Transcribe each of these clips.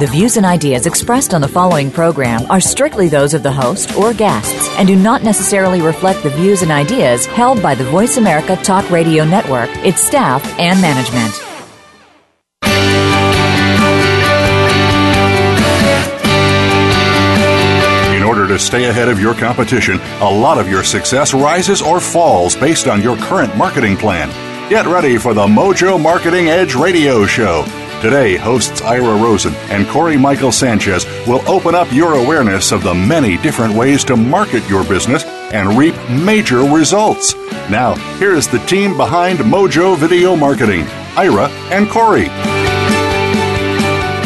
The views and ideas expressed on the following program are strictly those of the host or guests and do not necessarily reflect the views and ideas held by the Voice America Talk Radio Network, its staff, and management. In order to stay ahead of your competition, a lot of your success rises or falls based on your current marketing plan. Get ready for the Mojo Marketing Edge radio show. Today, hosts Ira Rosen and Cory Michael Sanchez will open up your awareness of the many different ways to market your business and reap major results. Now, here's the team behind Mojo Video Marketing Ira and Cory.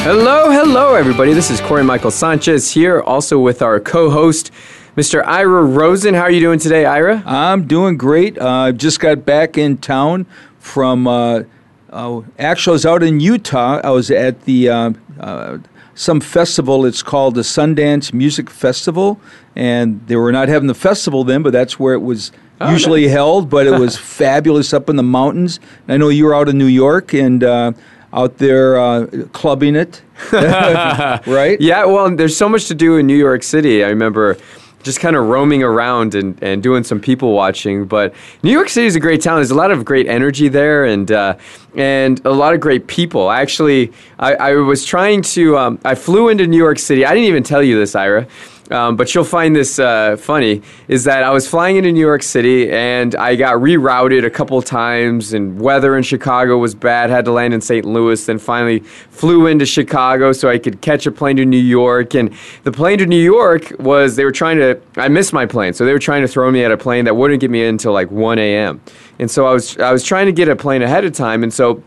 Hello, hello, everybody. This is Cory Michael Sanchez here, also with our co host, Mr. Ira Rosen. How are you doing today, Ira? I'm doing great. I uh, just got back in town from. Uh, uh, actually, I was out in Utah. I was at the uh, uh, some festival. It's called the Sundance Music Festival, and they were not having the festival then, but that's where it was oh, usually nice. held. But it was fabulous up in the mountains. I know you were out in New York and uh, out there uh, clubbing it, right? Yeah. Well, there's so much to do in New York City. I remember just kind of roaming around and, and doing some people watching. But New York City is a great town. There's a lot of great energy there and uh, and a lot of great people. Actually, I, I was trying to. Um, I flew into New York City. I didn't even tell you this, Ira. Um, but you'll find this uh, funny is that I was flying into New York City and I got rerouted a couple times and weather in Chicago was bad had to land in St. Louis then finally flew into Chicago so I could catch a plane to New York and the plane to New York was they were trying to I missed my plane so they were trying to throw me at a plane that wouldn't get me in until like 1 a.m. and so I was I was trying to get a plane ahead of time and so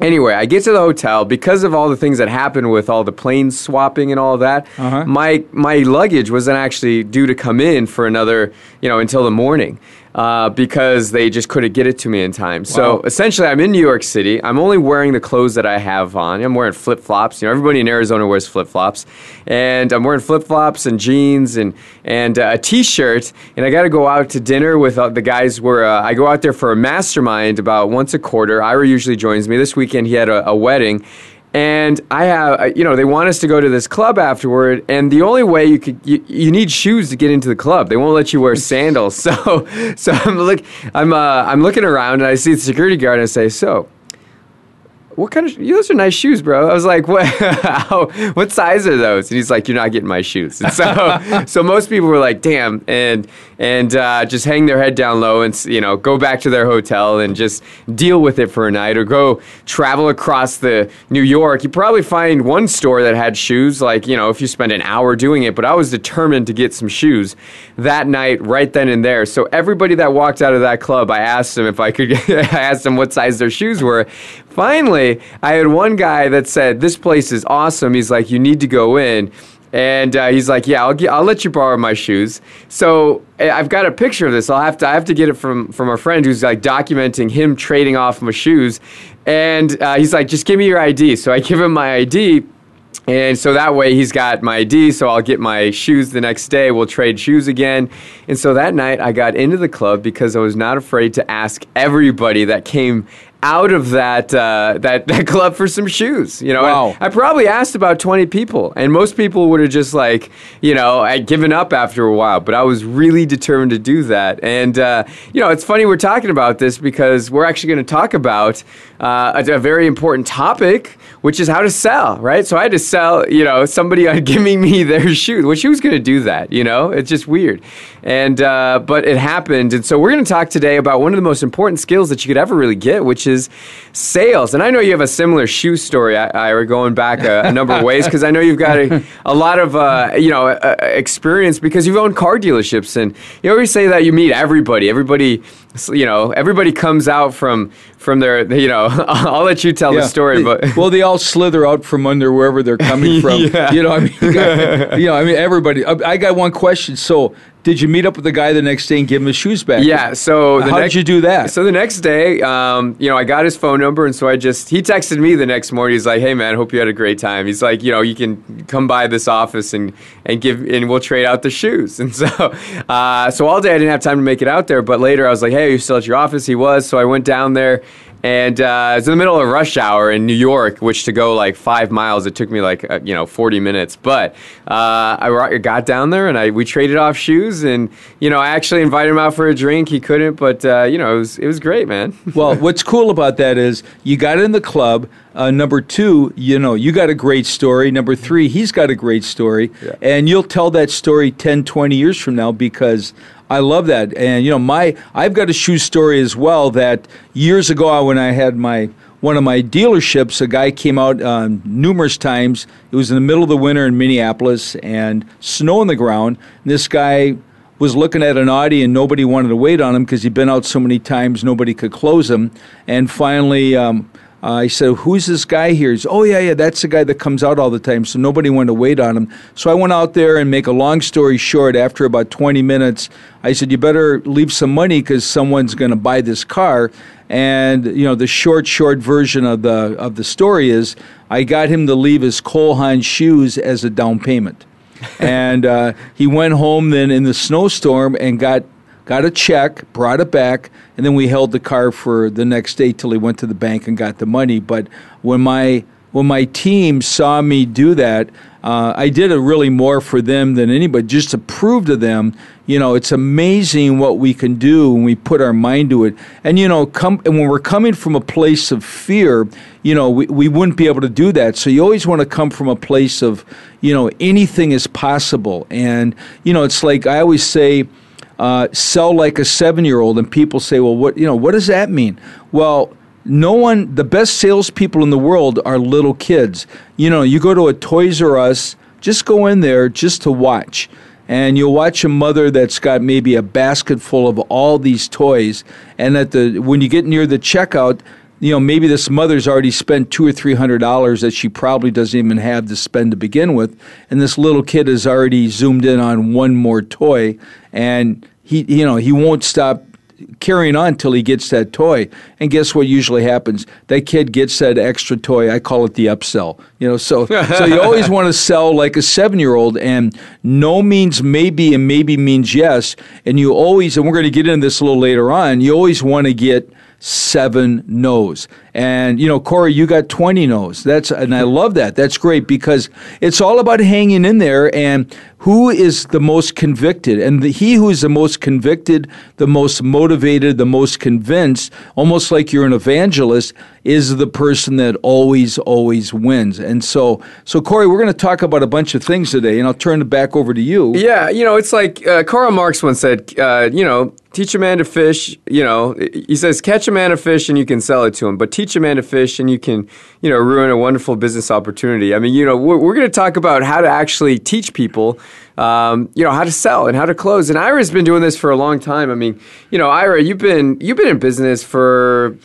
Anyway, I get to the hotel because of all the things that happened with all the planes swapping and all that. Uh-huh. My my luggage wasn't actually due to come in for another, you know, until the morning uh, because they just couldn't get it to me in time. Wow. So essentially, I'm in New York City. I'm only wearing the clothes that I have on. I'm wearing flip flops. You know, everybody in Arizona wears flip flops, and I'm wearing flip flops and jeans and and uh, a t-shirt. And I got to go out to dinner with uh, the guys. Where uh, I go out there for a mastermind about once a quarter. Ira usually joins me. This weekend he had a, a wedding and I have, you know, they want us to go to this club afterward, and the only way you could, you, you need shoes to get into the club. They won't let you wear sandals. So, so I'm look, I'm, uh, I'm looking around, and I see the security guard, and I say, so what kind of those are nice shoes, bro? I was like, what? How, what size are those? And he's like, you're not getting my shoes. And so, so most people were like, damn, and and uh, just hang their head down low and you know go back to their hotel and just deal with it for a night, or go travel across the New York. You probably find one store that had shoes, like you know if you spend an hour doing it. But I was determined to get some shoes that night, right then and there. So everybody that walked out of that club, I asked them if I could. I asked them what size their shoes were. Finally, I had one guy that said, This place is awesome. He's like, You need to go in. And uh, he's like, "Yeah, I'll, get, I'll let you borrow my shoes." So eh, I've got a picture of this. I'll have to I have to get it from from a friend who's like documenting him trading off my shoes. And uh, he's like, "Just give me your ID." So I give him my ID, and so that way he's got my ID, so I'll get my shoes the next day. We'll trade shoes again. And so that night I got into the club because I was not afraid to ask everybody that came out of that, uh, that that club for some shoes. You know, wow. I, I, probably asked about twenty people, and most people would have just like you know I'd given up after a while. But I was really determined to do that, and uh, you know it's funny we're talking about this because we're actually going to talk about uh, a, a, very important topic, which is how to sell. Right, so I had to sell you know somebody on giving me their shoes. Well, she was going to do that. You know, it's just weird, and uh, but it happened, and so we're going to talk today about one of the most important skills that you could ever really get, which is is sales. And I know you have a similar shoe story, Ira, going back a, a number of ways because I know you've got a, a lot of uh, you know uh, experience because you've owned car dealerships, and you always say that you meet everybody. Everybody you know, everybody comes out from from their, you know, I'll let you tell yeah. the story, but well, they all slither out from under wherever they're coming from. yeah. You know, I mean, you, got, you know, I mean, everybody. I got one question. So, did you meet up with the guy the next day and give him his shoes back? Yeah. So how next, did you do that? So the next day, um, you know, I got his phone number, and so I just he texted me the next morning. He's like, "Hey man, hope you had a great time." He's like, "You know, you can come by this office and and give and we'll trade out the shoes." And so, uh, so all day I didn't have time to make it out there, but later I was like, "Hey, are you still at your office?" He was. So I went down there and uh, it's in the middle of rush hour in New York, which to go like five miles, it took me like uh, you know forty minutes. But uh, I got down there and I we traded off shoes, and you know I actually invited him out for a drink. He couldn't, but uh, you know it was it was great, man. well, what's cool about that is you got in the club. Uh, number two, you know, you got a great story. Number three, he's got a great story. Yeah. And you'll tell that story 10, 20 years from now because I love that. And you know, my I've got a shoe story as well. That years ago, when I had my one of my dealerships, a guy came out uh, numerous times. It was in the middle of the winter in Minneapolis and snow on the ground. And this guy was looking at an Audi and nobody wanted to wait on him because he'd been out so many times nobody could close him. And finally, um, uh, I said, "Who's this guy here?" He's, "Oh yeah, yeah, that's the guy that comes out all the time." So nobody wanted to wait on him. So I went out there and make a long story short. After about 20 minutes, I said, "You better leave some money because someone's going to buy this car." And you know, the short, short version of the of the story is, I got him to leave his Cole Haan shoes as a down payment. and uh, he went home then in the snowstorm and got got a check, brought it back, and then we held the car for the next day till he went to the bank and got the money. But when my when my team saw me do that, uh, I did it really more for them than anybody, just to prove to them, you know, it's amazing what we can do when we put our mind to it. And you know, come and when we're coming from a place of fear, you know, we, we wouldn't be able to do that. So you always want to come from a place of, you know, anything is possible. And you know, it's like I always say uh, sell like a seven year old, and people say, well, what you know, what does that mean? Well, no one, the best salespeople in the world are little kids. You know, you go to a Toys R Us, just go in there just to watch. And you'll watch a mother that's got maybe a basket full of all these toys, and at the when you get near the checkout, you know, maybe this mother's already spent two or three hundred dollars that she probably doesn't even have to spend to begin with, and this little kid has already zoomed in on one more toy, and he, you know, he won't stop carrying on till he gets that toy. And guess what usually happens? That kid gets that extra toy. I call it the upsell. You know, so so you always want to sell like a seven year old, and no means maybe, and maybe means yes. And you always, and we're going to get into this a little later on. You always want to get seven no's. And you know, Cory, you got 20 no's. That's and I love that. That's great because it's all about hanging in there and who is the most convicted and the, he who is the most convicted, the most motivated, the most convinced, almost like you're an evangelist, is the person that always always wins. And so so Cory, we're going to talk about a bunch of things today and I'll turn it back over to you. Yeah, you know, it's like uh, Karl Marx once said, uh, you know, teach a man to fish, you know, he says catch a man a fish and you can sell it to him, but teach a man to fish and you can, you know, ruin a wonderful business opportunity. I mean, you know, we're, we're going to talk about how to actually teach people, um, you know, how to sell and how to close. And Ira's been doing this for a long time. I mean, you know, Ira, you've been you've been in business for,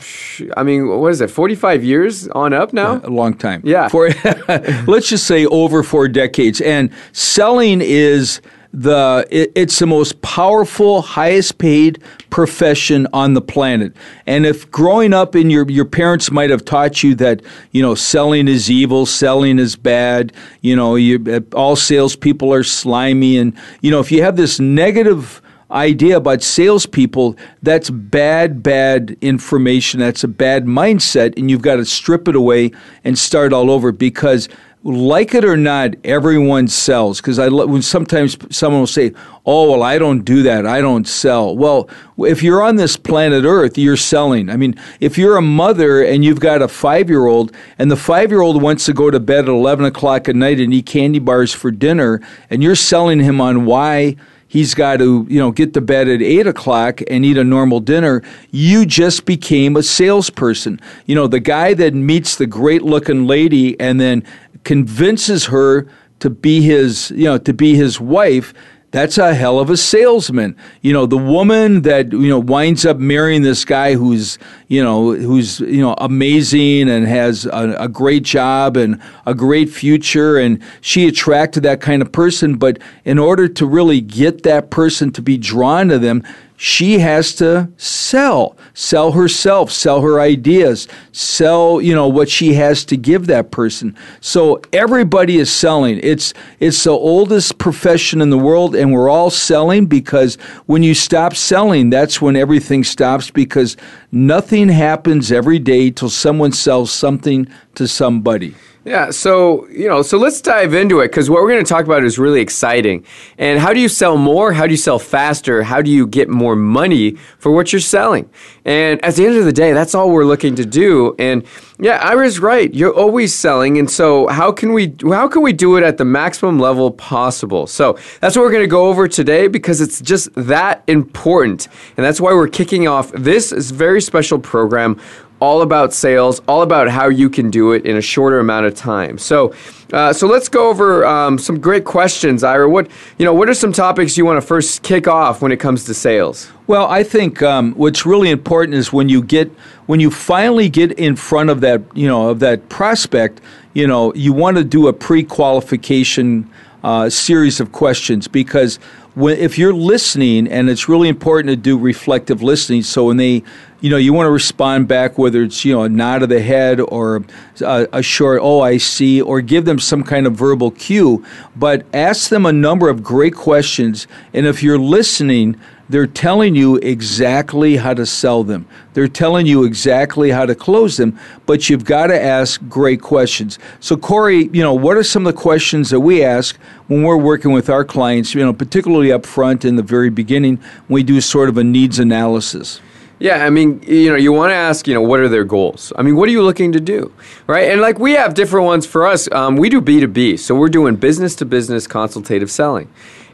I mean, what is it, forty five years on up now? Yeah, a long time. Yeah. For let's just say over four decades. And selling is the it, it's the most powerful, highest paid profession on the planet. And if growing up in your your parents might have taught you that you know selling is evil, selling is bad, you know, you, all salespeople are slimy, and you know if you have this negative idea about salespeople, that's bad, bad information. That's a bad mindset, and you've got to strip it away and start all over because like it or not, everyone sells. Because I when sometimes someone will say, "Oh, well, I don't do that. I don't sell." Well, if you're on this planet Earth, you're selling. I mean, if you're a mother and you've got a five year old, and the five year old wants to go to bed at eleven o'clock at night and eat candy bars for dinner, and you're selling him on why he's got to you know get to bed at eight o'clock and eat a normal dinner. You just became a salesperson. You know the guy that meets the great looking lady and then convinces her to be his, you know, to be his wife, that's a hell of a salesman. You know, the woman that you know winds up marrying this guy who's you know who's you know amazing and has a, a great job and a great future, and she attracted that kind of person. But in order to really get that person to be drawn to them, she has to sell sell herself sell her ideas sell you know what she has to give that person. So everybody is selling. It's it's the oldest profession in the world and we're all selling because when you stop selling that's when everything stops because nothing happens every day till someone sells something to somebody yeah, so you know, so let's dive into it because what we're going to talk about is really exciting. And how do you sell more? How do you sell faster? How do you get more money for what you're selling? And at the end of the day, that's all we're looking to do. And yeah, Ira's right. You're always selling, and so how can we how can we do it at the maximum level possible? So that's what we're going to go over today because it's just that important, and that's why we're kicking off this very special program all about sales, all about how you can do it in a shorter amount of time. So, uh, so let's go over um, some great questions, Ira. What you know? What are some topics you want to first kick off when it comes to sales? Well, I think um, what's really important is when you get when you finally get in front of that you know of that prospect. You know, you want to do a pre-qualification uh, series of questions because when, if you're listening, and it's really important to do reflective listening, so when they, you know, you want to respond back, whether it's you know a nod of the head or a, a short "oh I see," or give them some kind of verbal cue, but ask them a number of great questions, and if you're listening they're telling you exactly how to sell them. They're telling you exactly how to close them, but you've got to ask great questions. So, Cory, you know, what are some of the questions that we ask when we're working with our clients, you know, particularly up front in the very beginning when we do sort of a needs analysis? Yeah, I mean, you know, you want to ask, you know, what are their goals? I mean, what are you looking to do, right? And like we have different ones for us. Um, we do B two B, so we're doing business to business consultative selling.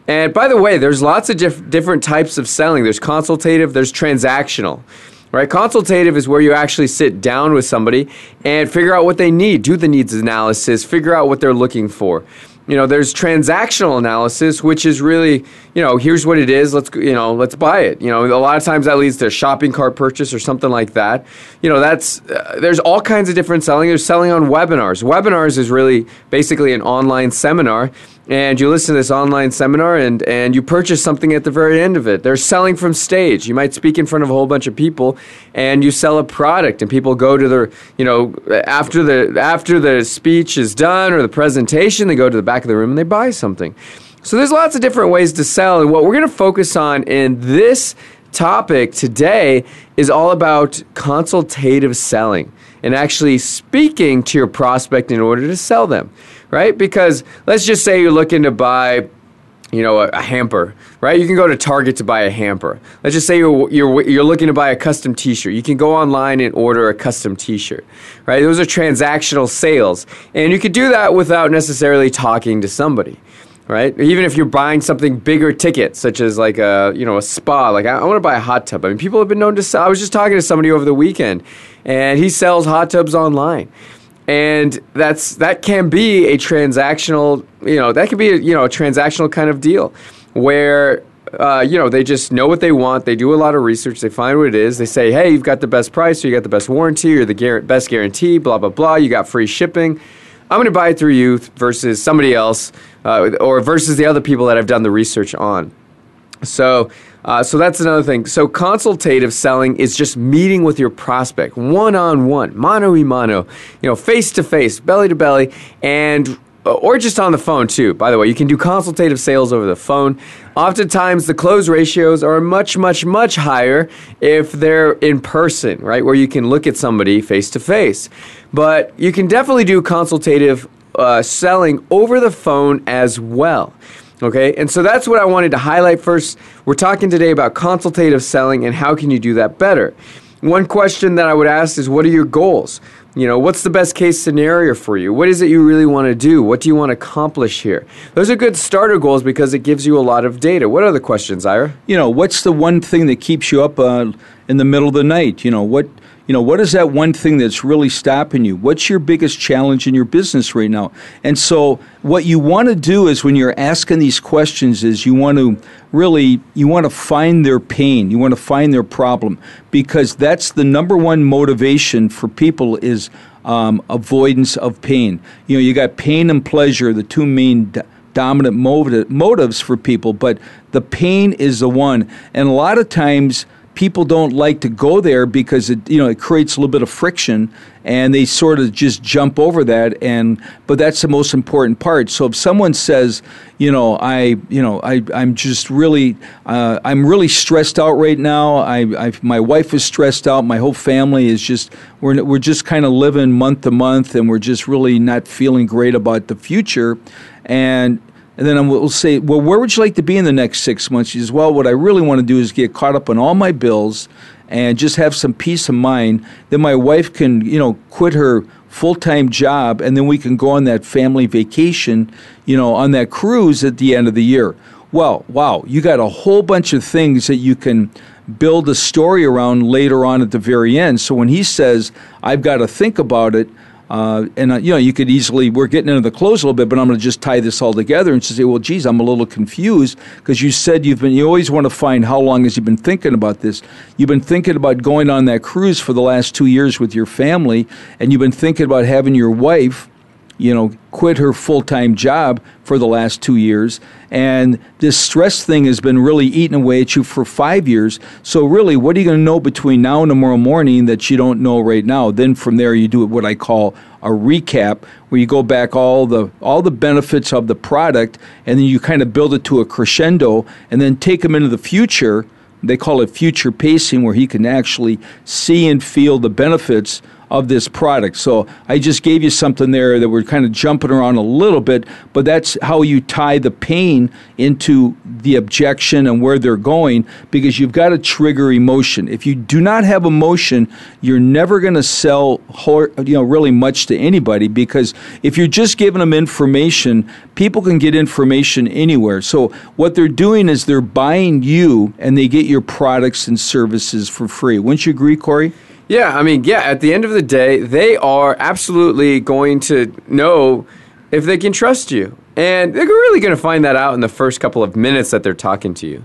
And by the way, there's lots of diff- different types of selling. There's consultative, there's transactional. Right? Consultative is where you actually sit down with somebody and figure out what they need, do the needs analysis, figure out what they're looking for you know there's transactional analysis which is really you know here's what it is let's you know let's buy it you know a lot of times that leads to a shopping cart purchase or something like that you know that's uh, there's all kinds of different selling there's selling on webinars webinars is really basically an online seminar and you listen to this online seminar and, and you purchase something at the very end of it. They're selling from stage. You might speak in front of a whole bunch of people and you sell a product and people go to their, you know, after the after the speech is done or the presentation, they go to the back of the room and they buy something. So there's lots of different ways to sell and what we're going to focus on in this topic today is all about consultative selling and actually speaking to your prospect in order to sell them right? Because let's just say you're looking to buy you know, a, a, hamper, right? You can go to Target to buy a hamper. Let's just say you're, you're, you're looking to buy a custom t-shirt. You can go online and order a custom t-shirt, right? Those are transactional sales. And you could do that without necessarily talking to somebody, right? Even if you're buying something bigger ticket, such as like a, you know, a spa, like I, I want to buy a hot tub. I mean, people have been known to sell. I was just talking to somebody over the weekend and he sells hot tubs online and that's that can be a transactional you know that could be a, you know a transactional kind of deal where uh, you know they just know what they want. They do a lot of research. They find what it is. They say hey you've got the best price or you got the best warranty or the gar- best guarantee blah blah blah. You got free shipping. I'm going to buy it through you versus somebody else uh, or versus the other people that i've done the research on. So uh, so that's another thing. So consultative selling is just meeting with your prospect one on one, mano y mano, you know, face to face, belly to belly, and uh, or just on the phone too. By the way, you can do consultative sales over the phone. Oftentimes, the close ratios are much, much, much higher if they're in person, right, where you can look at somebody face to face. But you can definitely do consultative uh, selling over the phone as well. Okay, and so that's what I wanted to highlight first. We're talking today about consultative selling and how can you do that better. One question that I would ask is what are your goals? You know, what's the best case scenario for you? What is it you really want to do? What do you want to accomplish here? Those are good starter goals because it gives you a lot of data. What other questions, Ira? You know, what's the one thing that keeps you up uh, in the middle of the night? You know, what You know, what is that one thing that's really stopping you? What's your biggest challenge in your business right now? And so what you want to do is when you're asking these questions is you want to really you want to find their pain, you want to find their problem because that's the number one motivation for people is um, avoidance of pain. You know, you got pain and pleasure, the two main d- dominant motiv- motives for people, but the pain is the one. And a lot of times people don't like to go there because it you know it creates a little bit of friction and they sort of just jump over that and but that's the most important part. So if someone says you know i you know i i'm just really uh, i'm really stressed out right now. I, I my wife is stressed out. My whole family is just we're we're just kind of living month to month and we're just really not feeling great about the future. And and then we'll say, well, where would you like to be in the next six months? She says, well, what I really want to do is get caught up on all my bills and just have some peace of mind. Then my wife can, you know, quit her full-time job and then we can go on that family vacation, you know, on that cruise at the end of the year. Well, wow, you got a whole bunch of things that you can build a story around later on at the very end. So when he says, I've got to think about it, uh, and uh, you know, you could easily we're getting into the close a little bit, but I'm going to just tie this all together and say, well, geez, I'm a little confused because you said you've been you always want to find how long has you been thinking about this? You've been thinking about going on that cruise for the last two years with your family, and you've been thinking about having your wife you know, quit her full time job for the last two years. And this stress thing has been really eating away at you for five years. So, really, what are you going to know between now and tomorrow morning that you don't know right now? Then from there, you do what I call a recap, where you go back all the all the benefits of the product, and then you kind of build it to a crescendo, and then take them into the future. They call it future pacing, where he can actually see and feel the benefits of this product. So I just gave you something there that we're kind of jumping around a little bit, but that's how you tie the pain into the objection and where they're going because you've got to trigger emotion. If you do not have emotion, you're never going to sell you know really much to anybody because if you're just giving them information, people can get information anywhere. So what they're doing is they're buying you and they get your products and services for free. Wouldn't you agree, Cory? Yeah, I mean, yeah, at the end of the day, they are absolutely going to know if they can trust you. And they're really going to find that out in the first couple of minutes that they're talking to you.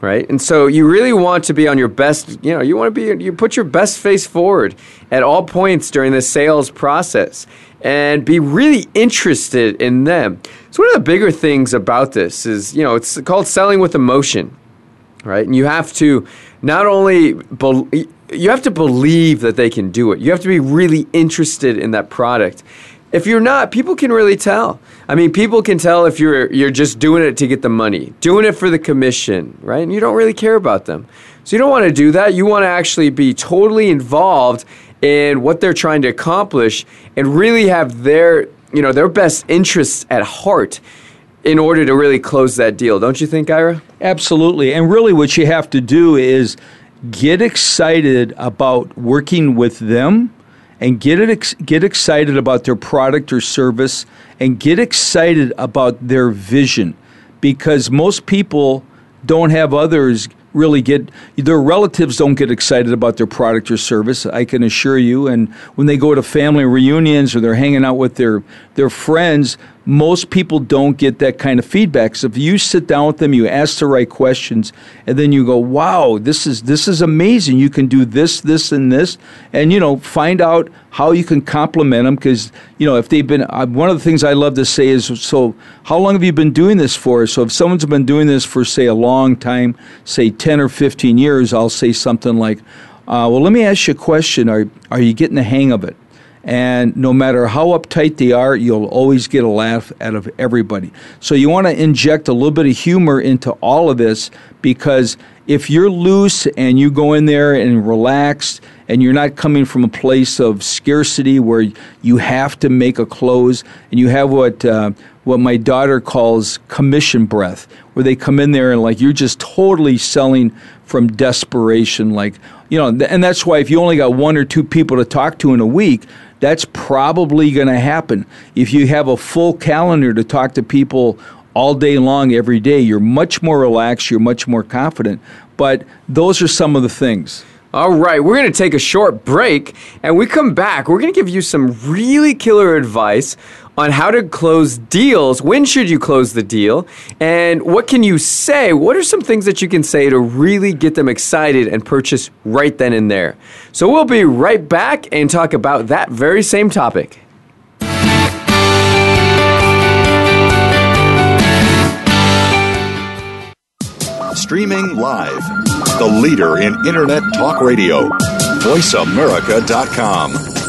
Right? And so you really want to be on your best, you know, you want to be you put your best face forward at all points during the sales process and be really interested in them. So one of the bigger things about this is, you know, it's called selling with emotion. Right? And you have to not only be- you have to believe that they can do it. You have to be really interested in that product. If you're not, people can really tell. I mean, people can tell if you're you're just doing it to get the money, doing it for the commission, right? And you don't really care about them. So you don't want to do that. You want to actually be totally involved in what they're trying to accomplish and really have their, you know, their best interests at heart in order to really close that deal. Don't you think, Ira? Absolutely. And really what you have to do is get excited about working with them and get it get excited about their product or service and get excited about their vision. Because most people don't have others really get their relatives don't get excited about their product or service i can assure you. And when they go to family reunions or they're hanging out with their their friends most people don't get that kind of feedback. So if you sit down with them, you ask the right questions, and then you go, "Wow, this is this is amazing! You can do this, this, and this," and you know, find out how you can compliment them because you know if they've been. Uh, one of the things I love to say is, "So, how long have you been doing this for?" So if someone's been doing this for say a long time, say ten or fifteen years, I'll say something like, uh, "Well, let me ask you a question. Are are you getting the hang of it?" And no matter how uptight they are, you'll always get a laugh out of everybody. So you want to inject a little bit of humor into all of this because if you're loose and you go in there and relaxed and you're not coming from a place of scarcity where you have to make a close and you have what uh, what my daughter calls commission breath where they come in there and like you're just totally selling from desperation like you know and that's why if you only got one or two people to talk to in a week that's probably going to happen. If you have a full calendar to talk to people all day long, every day, you're much more relaxed, you're much more confident. But those are some of the things. All right, we're going to take a short break and we come back. We're going to give you some really killer advice on how to close deals. When should you close the deal? And what can you say? What are some things that you can say to really get them excited and purchase right then and there? So we'll be right back and talk about that very same topic. Streaming live. The leader in Internet talk radio. VoiceAmerica.com.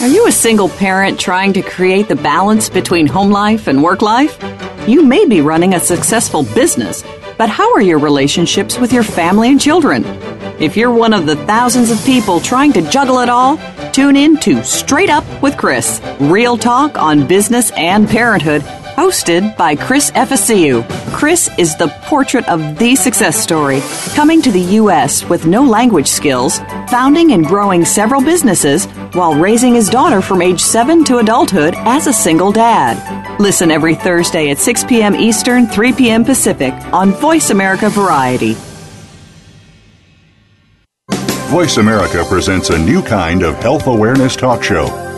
Are you a single parent trying to create the balance between home life and work life? You may be running a successful business, but how are your relationships with your family and children? If you're one of the thousands of people trying to juggle it all, tune in to Straight Up with Chris, real talk on business and parenthood hosted by Chris Efficiu. Chris is the portrait of the success story, coming to the U.S. with no language skills, founding and growing several businesses while raising his daughter from age 7 to adulthood as a single dad. Listen every Thursday at 6 p.m. Eastern, 3 p.m. Pacific on Voice America Variety. Voice America presents a new kind of health awareness talk show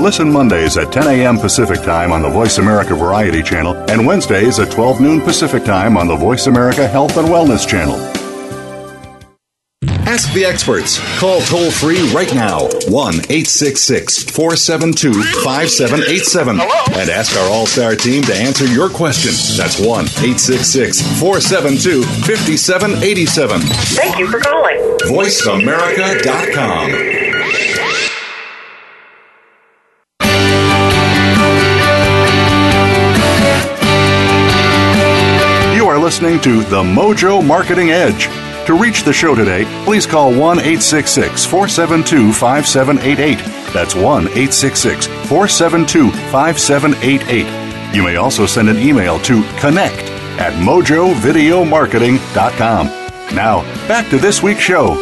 Listen Mondays at 10 a.m. Pacific Time on the Voice America Variety Channel and Wednesdays at 12 noon Pacific Time on the Voice America Health and Wellness Channel. Ask the experts. Call toll free right now 1 866 472 5787 and ask our All Star team to answer your question. That's 1 866 472 5787. Thank you for calling. VoiceAmerica.com. listening to The Mojo Marketing Edge. To reach the show today, please call 1 866 472 5788. That's 1 866 472 5788. You may also send an email to connect at mojovideomarketing.com. Now, back to this week's show.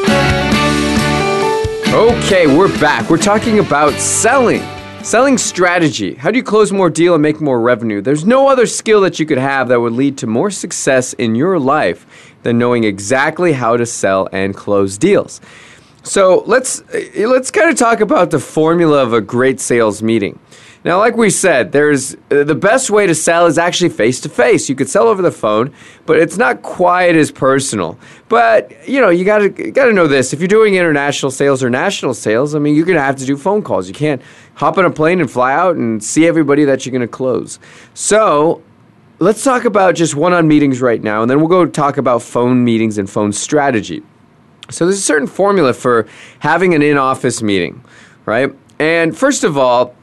Okay, we're back. We're talking about selling. Selling strategy. How do you close more deal and make more revenue? There's no other skill that you could have that would lead to more success in your life than knowing exactly how to sell and close deals. So let's eh, let's kind of talk about the formula of a great sales meeting. Now, like we said, there's uh, the best way to sell is actually face to face. You could sell over the phone, but it's not quite as personal. But you know, you got to got to know this. If you're doing international sales or national sales, I mean, you're to have to do phone calls. You can't hop on a plane and fly out and see everybody that you're to close. So, let's talk about just one-on meetings right now, and then we'll go talk about phone meetings and phone strategy. So, there's a certain formula for having an in-office meeting, right? And first of all,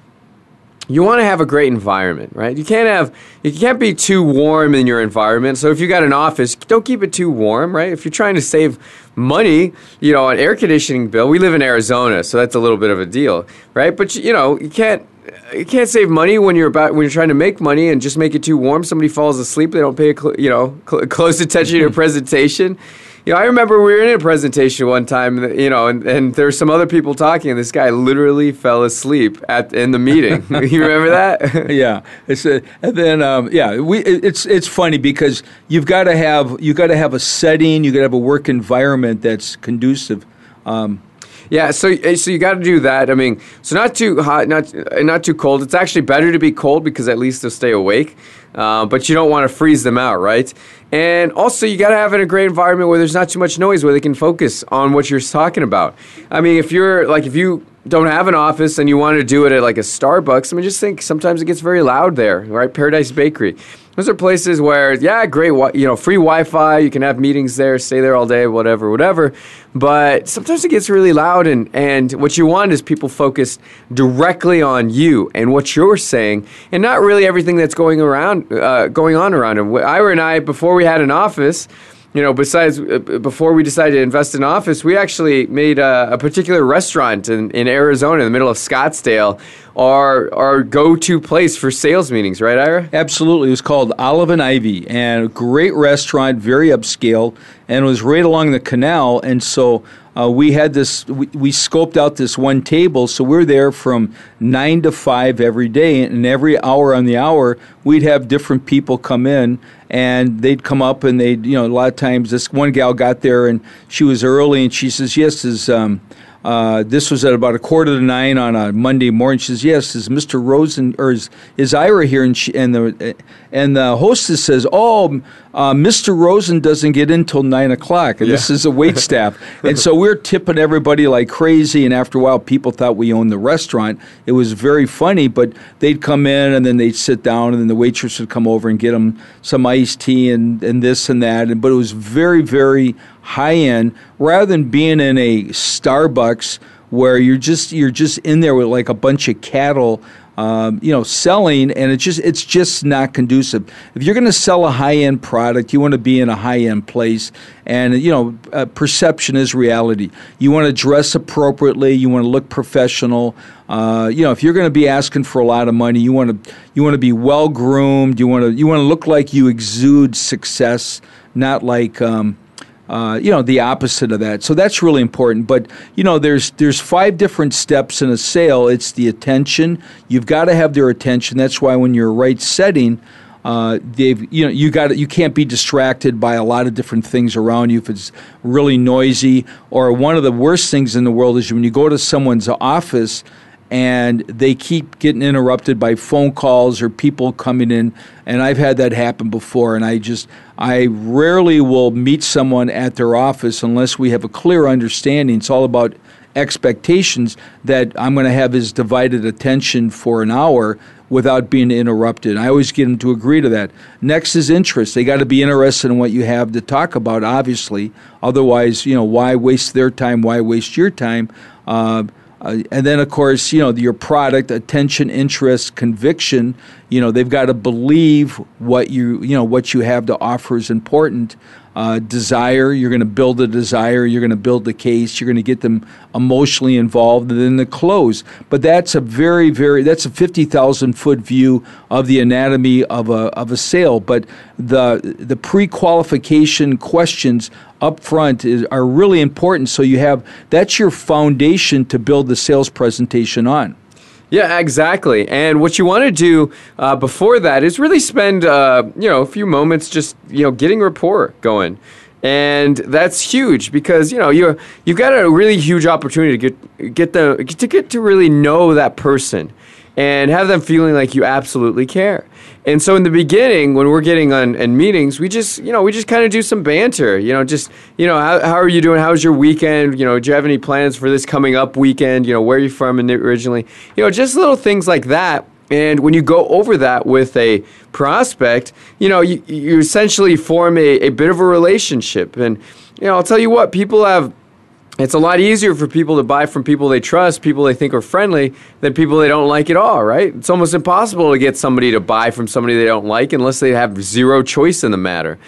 you want to have a great environment, right? You can't have you can't be too warm in your environment. So if you got an office, don't keep it too warm, right? If you're trying to save money, you know, an air conditioning bill. We live in Arizona, so that's a little bit of a deal, right? But you know, you can't you can't save money when you're about when you're trying to make money and just make it too warm. Somebody falls asleep, they don't pay a cl- you know cl- close attention to your presentation you know, I remember we were in a presentation one time, you know, and, and there's some other people talking, and this guy literally fell asleep at in the meeting. you remember that? yeah, it's a, and then um, yeah, we it's it's funny because you've got to have you got to have a setting, you got to have a work environment that's conducive. Um, yeah, so eh, so you got to do that. I mean, so not too hot, not not too cold. It's actually better to be cold because at least they'll stay awake. Uh, but you don't want to freeze them out, right? And also, you got to have in a great environment where there's not too much noise, where they can focus on what you're talking about. I mean, if you're like, if you don't have an office and you want to do it at like a Starbucks, I mean, just think sometimes it gets very loud there, right? Paradise Bakery. Those are places where, yeah, great, you know, free Wi-Fi. You can have meetings there, stay there all day, whatever, whatever. But sometimes it gets really loud, and and what you want is people focused directly on you and what you're saying, and not really everything that's going around, uh, going on around them. Ira and I, before we had an office, you know, besides uh, before we decided to invest in office, we actually made a, a particular restaurant in, in Arizona, in the middle of Scottsdale, our our go to place for sales meetings. Right, Ira? Absolutely. It was called Olive and Ivy, and a great restaurant, very upscale, and it was right along the canal. And so uh, we had this, we, we, scoped out this one table, so we're there from nine to five every day, and every hour on the hour, we'd have different people come in, and they'd come up and they'd, you know, a lot of times this one gal got there and she was early, and she says, "Yes, is." Um, uh, this was at about a quarter to nine on a Monday morning. She says, "Yes, is Mr. Rosen or is, is Ira here?" And, she, and the and the hostess says, "Oh, uh, Mr. Rosen doesn't get in till nine o'clock. And yeah. This is a wait staff, and so we're tipping everybody like crazy. And after a while, people thought we owned the restaurant. It was very funny, but they'd come in and then they'd sit down, and then the waitress would come over and get them some iced tea and and this and that. And but it was very very high end rather than being in a Starbucks where you're just you're just in there with like a bunch of cattle um, you know, selling, and it's just it's just not conducive. If you're going to sell a high end product, you want to be in a high end place, and you know, uh, perception is reality. You want to dress appropriately, you want to look professional. Uh, you know, if you're going to be asking for a lot of money, you want to you want to be well groomed. You want to you want to look like you exude success, not like. Um, uh, you know the opposite of that. So that's really important. But you know, there's there's five different steps in a sale. It's the attention. You've got to have their attention. That's why when you're right setting. Uh, they've you know you got you can't be distracted by a lot of different things around you if it's really noisy or one of the worst things in the world is when you go to someone's office and they keep getting interrupted by phone calls or people coming in and I've had that happen before and I just I rarely will meet someone at their office unless we have a clear understanding it's all about expectations that I'm going to have his divided attention for an hour without being interrupted. I always get them to agree to that. Next is interest. They got to be interested in what you have to talk about, obviously. Otherwise, you know, why waste their time? Why waste your time? Uh, uh, and then, of course, you know, your product, attention, interest, conviction, you know, they've got to believe what you, you know, what you have to offer is important uh, desire. You're going to build a desire. You're going to build the case. You're going to get them emotionally involved, and then the close. But that's a very, very that's a fifty thousand foot view of the anatomy of a of a sale. But the the pre qualification questions up front is, are really important. So you have that's your foundation to build the sales presentation on. Yeah, exactly. And what you want to do uh, before that is really spend uh, you know a few moments just you know getting rapport going. And that's huge because you know you you've got a really huge opportunity to get get the to get to really know that person and have them feeling like you absolutely care. And so in the beginning, when we're getting on in meetings, we just, you know, we just kind of do some banter. You know, just, you know, how, how are you doing? How's your weekend? You know, do you have any plans for this coming up weekend? You know, where are you from originally? You know, just little things like that. And when you go over that with a prospect, you know, you, you essentially form a, a bit of a relationship. And, you know, I'll tell you what, people have it's a lot easier for people to buy from people they trust, people they think are friendly, than people they don't like at all, right? It's almost impossible to get somebody to buy from somebody they don't like unless they have zero choice in the matter.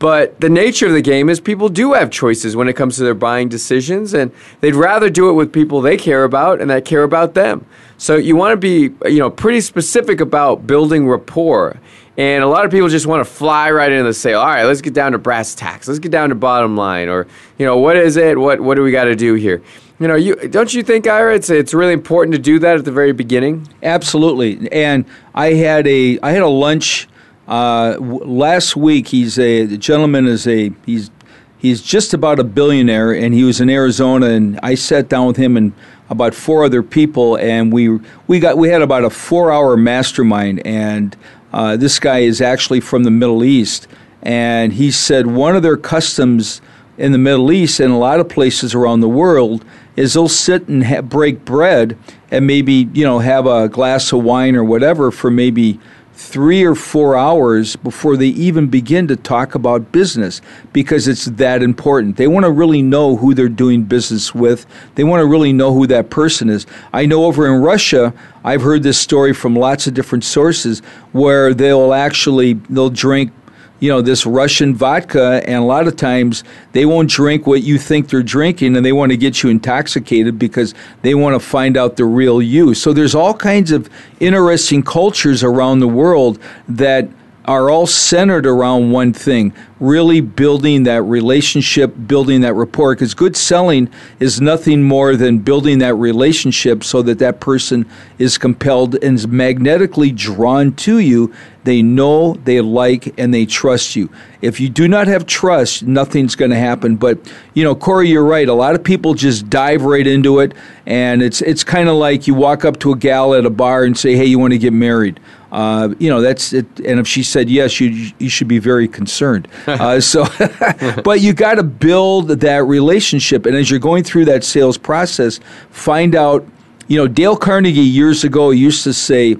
But the nature of the game is people do have choices when it comes to their buying decisions, and they'd rather do it with people they care about and that care about them. So you want to be, you know, pretty specific about building rapport. And a lot of people just want to fly right into the sale. All right, let's get down to brass tacks. Let's get down to bottom line, or you know, what is it? What what do we got to do here? You know, you don't you think, Ira? It's it's really important to do that at the very beginning. Absolutely. And I had a I had a lunch uh, last week. He's a the gentleman is a he's he's just about a billionaire, and he was in Arizona, and I sat down with him and about four other people, and we we got we had about a four hour mastermind and uh, this guy is actually from the Middle East, and he said one of their customs in the Middle East and a lot of places around the world is they'll sit and ha- break bread and maybe you know have a glass of wine or whatever for maybe three or four hours before they even begin to talk about business because it's that important. They want to really know who they're doing business with. They want to really know who that person is. I know over in Russia, I've heard this story from lots of different sources where they'll actually they'll drink you know this Russian vodka, and a lot of times they won't drink what you think they're drinking, and they want to get you intoxicated because they want to find out the real you. So there's all kinds of interesting cultures around the world that are all centered around one thing really building that relationship, building that rapport. Because good selling is nothing more than building that relationship so that that person is compelled and is magnetically drawn to you. They know, they like, and they trust you. If you do not have trust, nothing's going to happen. But you know, Cory, you're right. A lot of people just dive right into it, and it's it's kind of like you walk up to a gal at a bar and say, "Hey, you want to get married?" Uh, you know, that's it. And if she said yes, you you should be very concerned. Uh, so, but you got to build that relationship, and as you're going through that sales process, find out. You know, Dale Carnegie years ago used to say,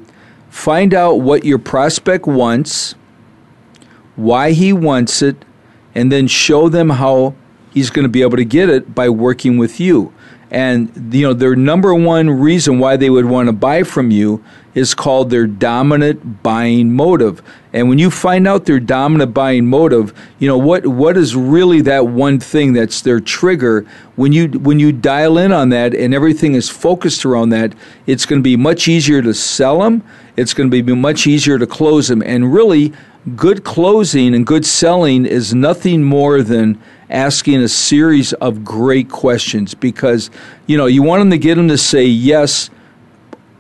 find out what your prospect wants, why he wants it, and then show them how he's going to be able to get it by working with you. And you know, their number one reason why they would want to buy from you is called their dominant buying motive. And when you find out their dominant buying motive, you know what what is really that one thing that's their trigger. When you when you dial in on that and everything is focused around that, it's going to be much easier to sell them. It's going to be much easier to close them. And really, good closing and good selling is nothing more than asking a series of great questions because you know you want them to get them to say yes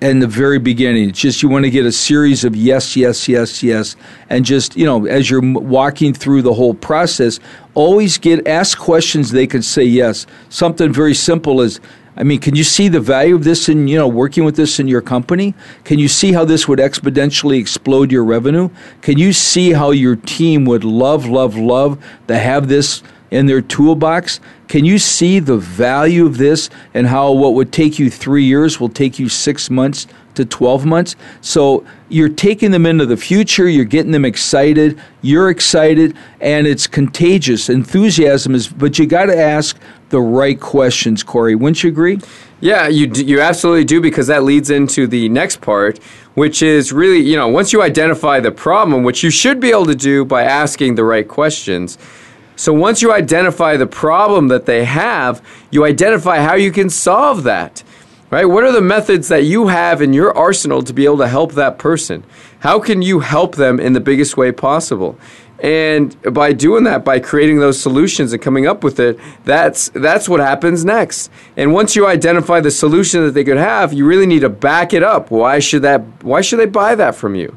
in the very beginning. It's just you want to get a series of yes, yes, yes, yes, and just you know as you're walking through the whole process, always get ask questions they can say yes. Something very simple is. I mean, can you see the value of this in, you know, working with this in your company? Can you see how this would exponentially explode your revenue? Can you see how your team would love, love, love to have this in their toolbox. Can you see the value of this and how what would take you three years will take you six months to 12 months? So you're taking them into the future, you're getting them excited, you're excited, and it's contagious. Enthusiasm is, but you got to ask the right questions, Cory. Wouldn't you agree? Yeah, you you absolutely do because that leads into the next part, which is really you know once you identify the problem, which you should be able to do by asking the right questions so once you identify the problem that they have, you identify how you can solve that. Right? What are the methods that you have in your arsenal to be able to help that person? How can you help them in the biggest way possible? And by doing that, by creating those solutions and coming up with it, that's that's what happens next. And once you identify the solution that they could have, you really need to back it up. Why should that why should they buy that from you?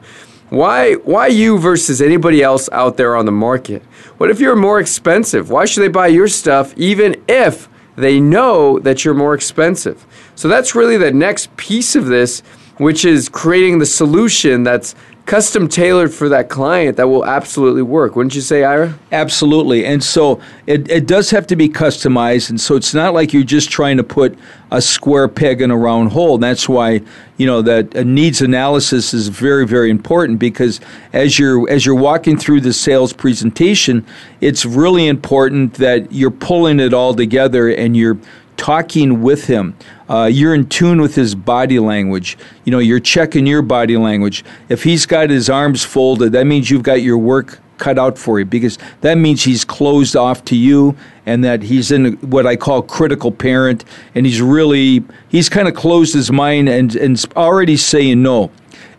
Why why you versus anybody else out there on the market? What if you're more expensive? Why should they buy your stuff even if they know that you're more expensive? So that's really the next piece of this, which is creating the solution that's custom tailored for that client that will absolutely work. Wouldn't you say, Ira? Absolutely. And so it, it does have to be customized. And so it's not like you're just trying to put a square peg in a round hole. And that's why, you know, that uh, needs analysis is very, very important because as you're as you're walking through the sales presentation, it's really important that you're pulling it all together and you're talking with him. Uh, you're in tune with his body language. You know, you're checking your body language. If he's got his arms folded, that means you've got your work cut out for you because that means he's closed off to you and that he's in what I call critical parent and he's really he's kind of closed his mind and and already saying no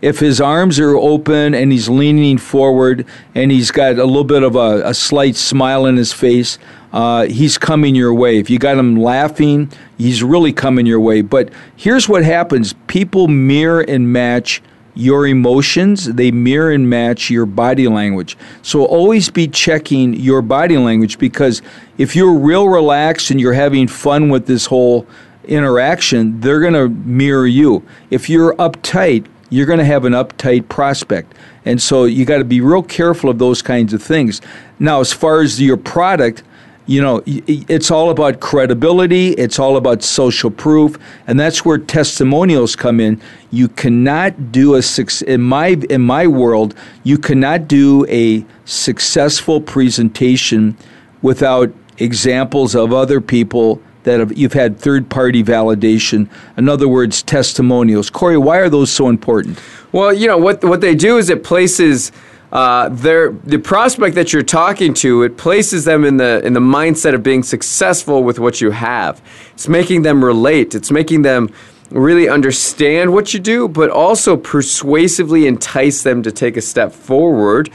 if his arms are open and he's leaning forward and he's got a little bit of a, a slight smile in his face, uh, he's coming your way. If you got him laughing, he's really coming your way. But here's what happens people mirror and match your emotions, they mirror and match your body language. So always be checking your body language because if you're real relaxed and you're having fun with this whole interaction, they're going to mirror you. If you're uptight, you're going to have an uptight prospect. And so you got to be real careful of those kinds of things. Now, as far as your product, you know, it's all about credibility, it's all about social proof, and that's where testimonials come in. You cannot do a in my in my world, you cannot do a successful presentation without examples of other people that have, you've had third party validation. In other words, testimonials. Cory, why are those so important? Well, you know what what they do is it places uh, the prospect that you're talking to, it places them in the in the mindset of being successful with what you have. It's making them relate. It's making them really understand what you do, but also persuasively entice them to take a step forward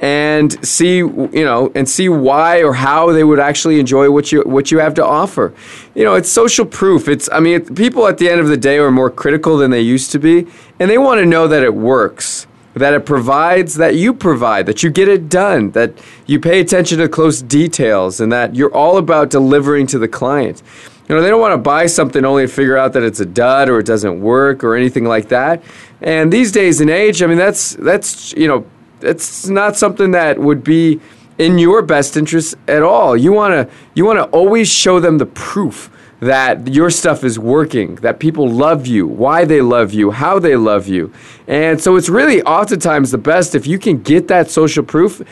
and see you know and see why or how they would actually enjoy what you what you have to offer. You know, it's social proof. It's I mean, people at the end of the day are more critical than they used to be, and they want to know that it works. That it provides, that you provide, that you get it done, that you pay attention to close details, and that you're all about delivering to the client. You know, they don't want to buy something only to figure out that it's a dud or it doesn't work or anything like that. And these days and age, I mean, that's that's you know, it's not something that would be in your best interest at all. You want to you want to always show them the proof that your stuff is working, that people love you, why they love you, how they love you. And so it's really oftentimes the best if you can get that social proof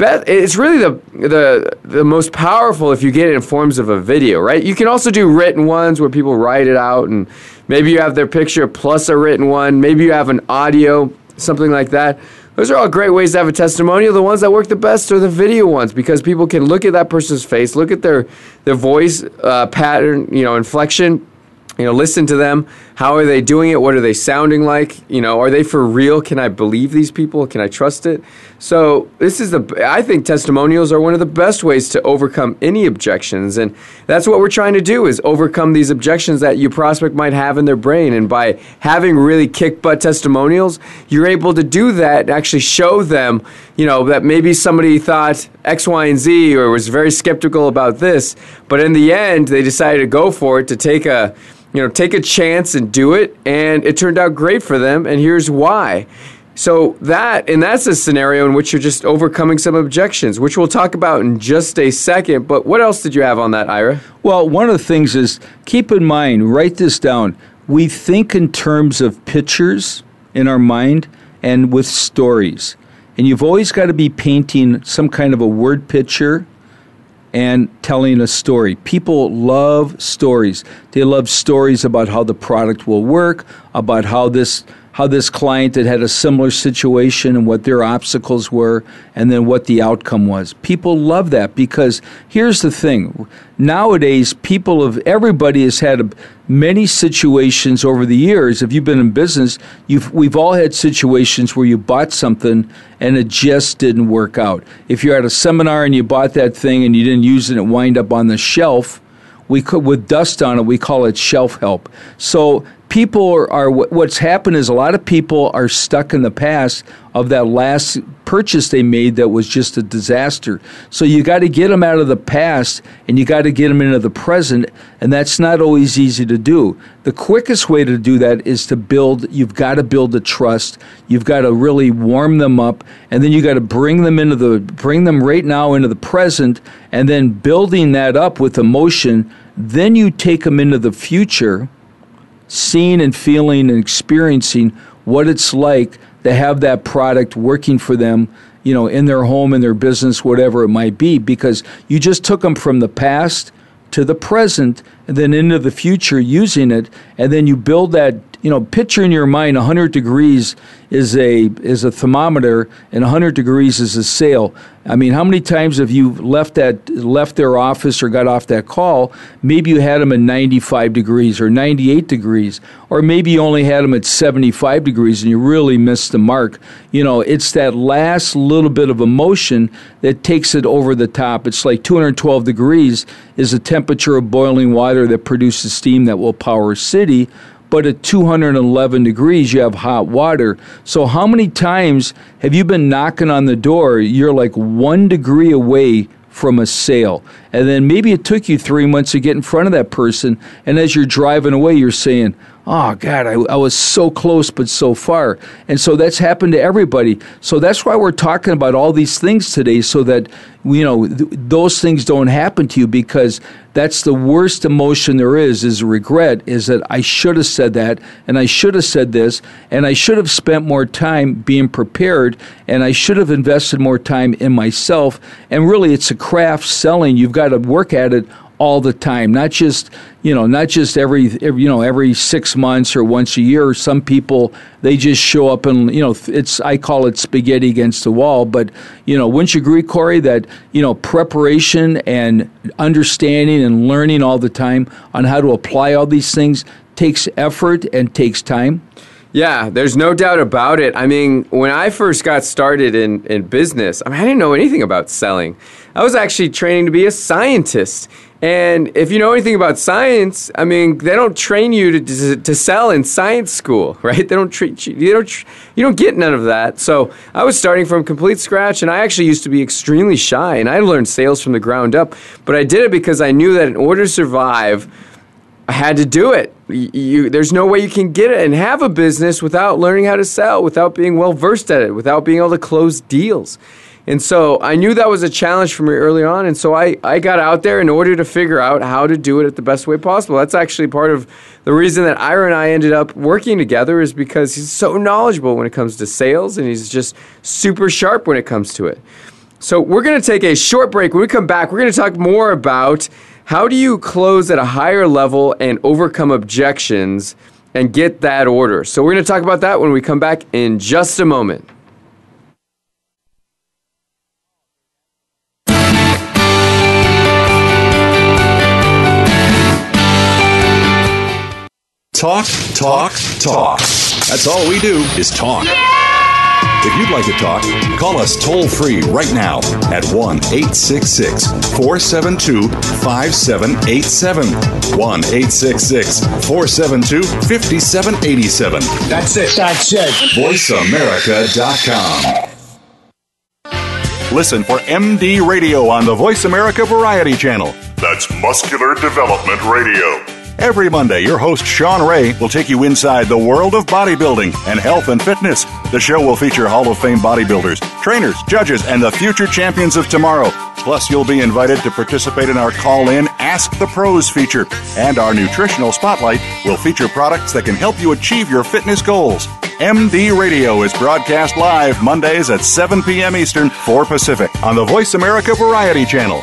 it's really the the the most powerful if you get it in forms of a video, right? You can also do written ones where people write it out, and maybe you have their picture plus a written one. Maybe you have an audio, something like that. Those are all great ways to have a testimonial. The ones that work the best are the video ones because people can look at that person's face, look at their their voice uh, pattern, you know, inflection, you know, listen to them. How are they doing it? What are they sounding like? You know, are they for real? Can I believe these people? Can I trust it? So this is the. I think testimonials are one of the best ways to overcome any objections, and that's what we're trying to do is overcome these objections that your prospect might have in their brain. And by having really kick butt testimonials, you're able to do that and actually show them, you know, that maybe somebody thought X, Y, and Z or was very skeptical about this, but in the end they decided to go for it to take a you know, take a chance and do it. And it turned out great for them. And here's why. So that and that's a scenario in which you're just overcoming some objections, which we'll talk about in just a second. But what else did you have on that, Ira? Well, one of the things is keep in mind, write this down. We think in terms of pictures in our mind and with stories. And you've always got to be painting some kind of a word picture and telling a story. People love stories. They love stories about how the product will work, about how this how this client had had a similar situation and what their obstacles were, and then what the outcome was. People love that because here's the thing nowadays, people of everybody has had many situations over the years. If you've been in business, you've, we've all had situations where you bought something and it just didn't work out. If you're at a seminar and you bought that thing and you didn't use it, and it wind up on the shelf. We could, with dust on it, we call it shelf help. So people are, are, what's happened is a lot of people are stuck in the past of that last purchase they made that was just a disaster. So you got to get them out of the past and you got to get them into the present and that's not always easy to do. The quickest way to do that is to build you've got to build the trust you've got to really warm them up and then you got to bring them into the bring them right now into the present and then building that up with emotion then you take them into the future seeing and feeling and experiencing what it's like to have that product working for them, you know, in their home, in their business, whatever it might be, because you just took them from the past to the present and then into the future using it, and then you build that you know, picture in your mind 100 degrees is a is a thermometer and 100 degrees is a sale. I mean, how many times have you left that left their office or got off that call? Maybe you had them at 95 degrees or 98 degrees, or maybe you only had them at 75 degrees and you really missed the mark. You know, it's that last little bit of emotion that takes it over the top. It's like 212 degrees is the temperature of boiling water that produces steam that will power a city but at 211 degrees you have hot water. So how many times have you been knocking on the door? You're like one degree away from a sale. And then maybe it took you three months to get in front of that person. And as you're driving away, you're saying, oh God, I, I, was so close but so far. And so that's happened to everybody. So that's why we're talking about all these things today so that, you know, th- those things don't happen to you because that's the worst emotion there is, is regret, is that I should have said that and I should have said this and I should have spent more time being prepared and I should have invested more time in myself. And really, it's a craft selling. You've got to work at it all the time, not just you know, not just every, every, you know every six months or once a year. Some people they just show up and you know it's I call it spaghetti against the wall. But you know, wouldn't you agree, Cory, that you know preparation and understanding and learning all the time on how to apply all these things takes effort and takes time. Yeah, there's no doubt about it. I mean, when I first got started in, in business, I mean, I didn't know anything about selling. I was actually training to be a scientist. And if you know anything about science, I mean, they don't train you to, to, to sell in science school, right? They don't treat you, you don't, you don't get none of that. So I was starting from complete scratch, and I actually used to be extremely shy, and I learned sales from the ground up. But I did it because I knew that in order to survive, I had to do it. You, there's no way you can get it and have a business without learning how to sell, without being well versed at it, without being able to close deals. And so I knew that was a challenge for me early on. And so I, I got out there in order to figure out how to do it at the best way possible. That's actually part of the reason that Ira and I ended up working together is because he's so knowledgeable when it comes to sales and he's just super sharp when it comes to it. So we're going to take a short break. When we come back, we're going to talk more about how do you close at a higher level and overcome objections and get that order. So we're going to talk about that when we come back in just a moment. Talk, talk, talk. That's all we do is talk. If you'd like to talk, call us toll free right now at 1 866 472 5787. 1 866 472 5787. That's it. That's it. VoiceAmerica.com. Listen for MD Radio on the Voice America Variety Channel. That's Muscular Development Radio. Every Monday, your host, Shawn Ray, will take you inside the world of bodybuilding and health and fitness. The show will feature Hall of Fame bodybuilders, trainers, judges, and the future champions of tomorrow. Plus, you'll be invited to participate in our call in Ask the Pros feature. And our nutritional spotlight will feature products that can help you achieve your fitness goals. MD Radio is broadcast live Mondays at 7 p.m. Eastern, 4 Pacific on the Voice America Variety Channel.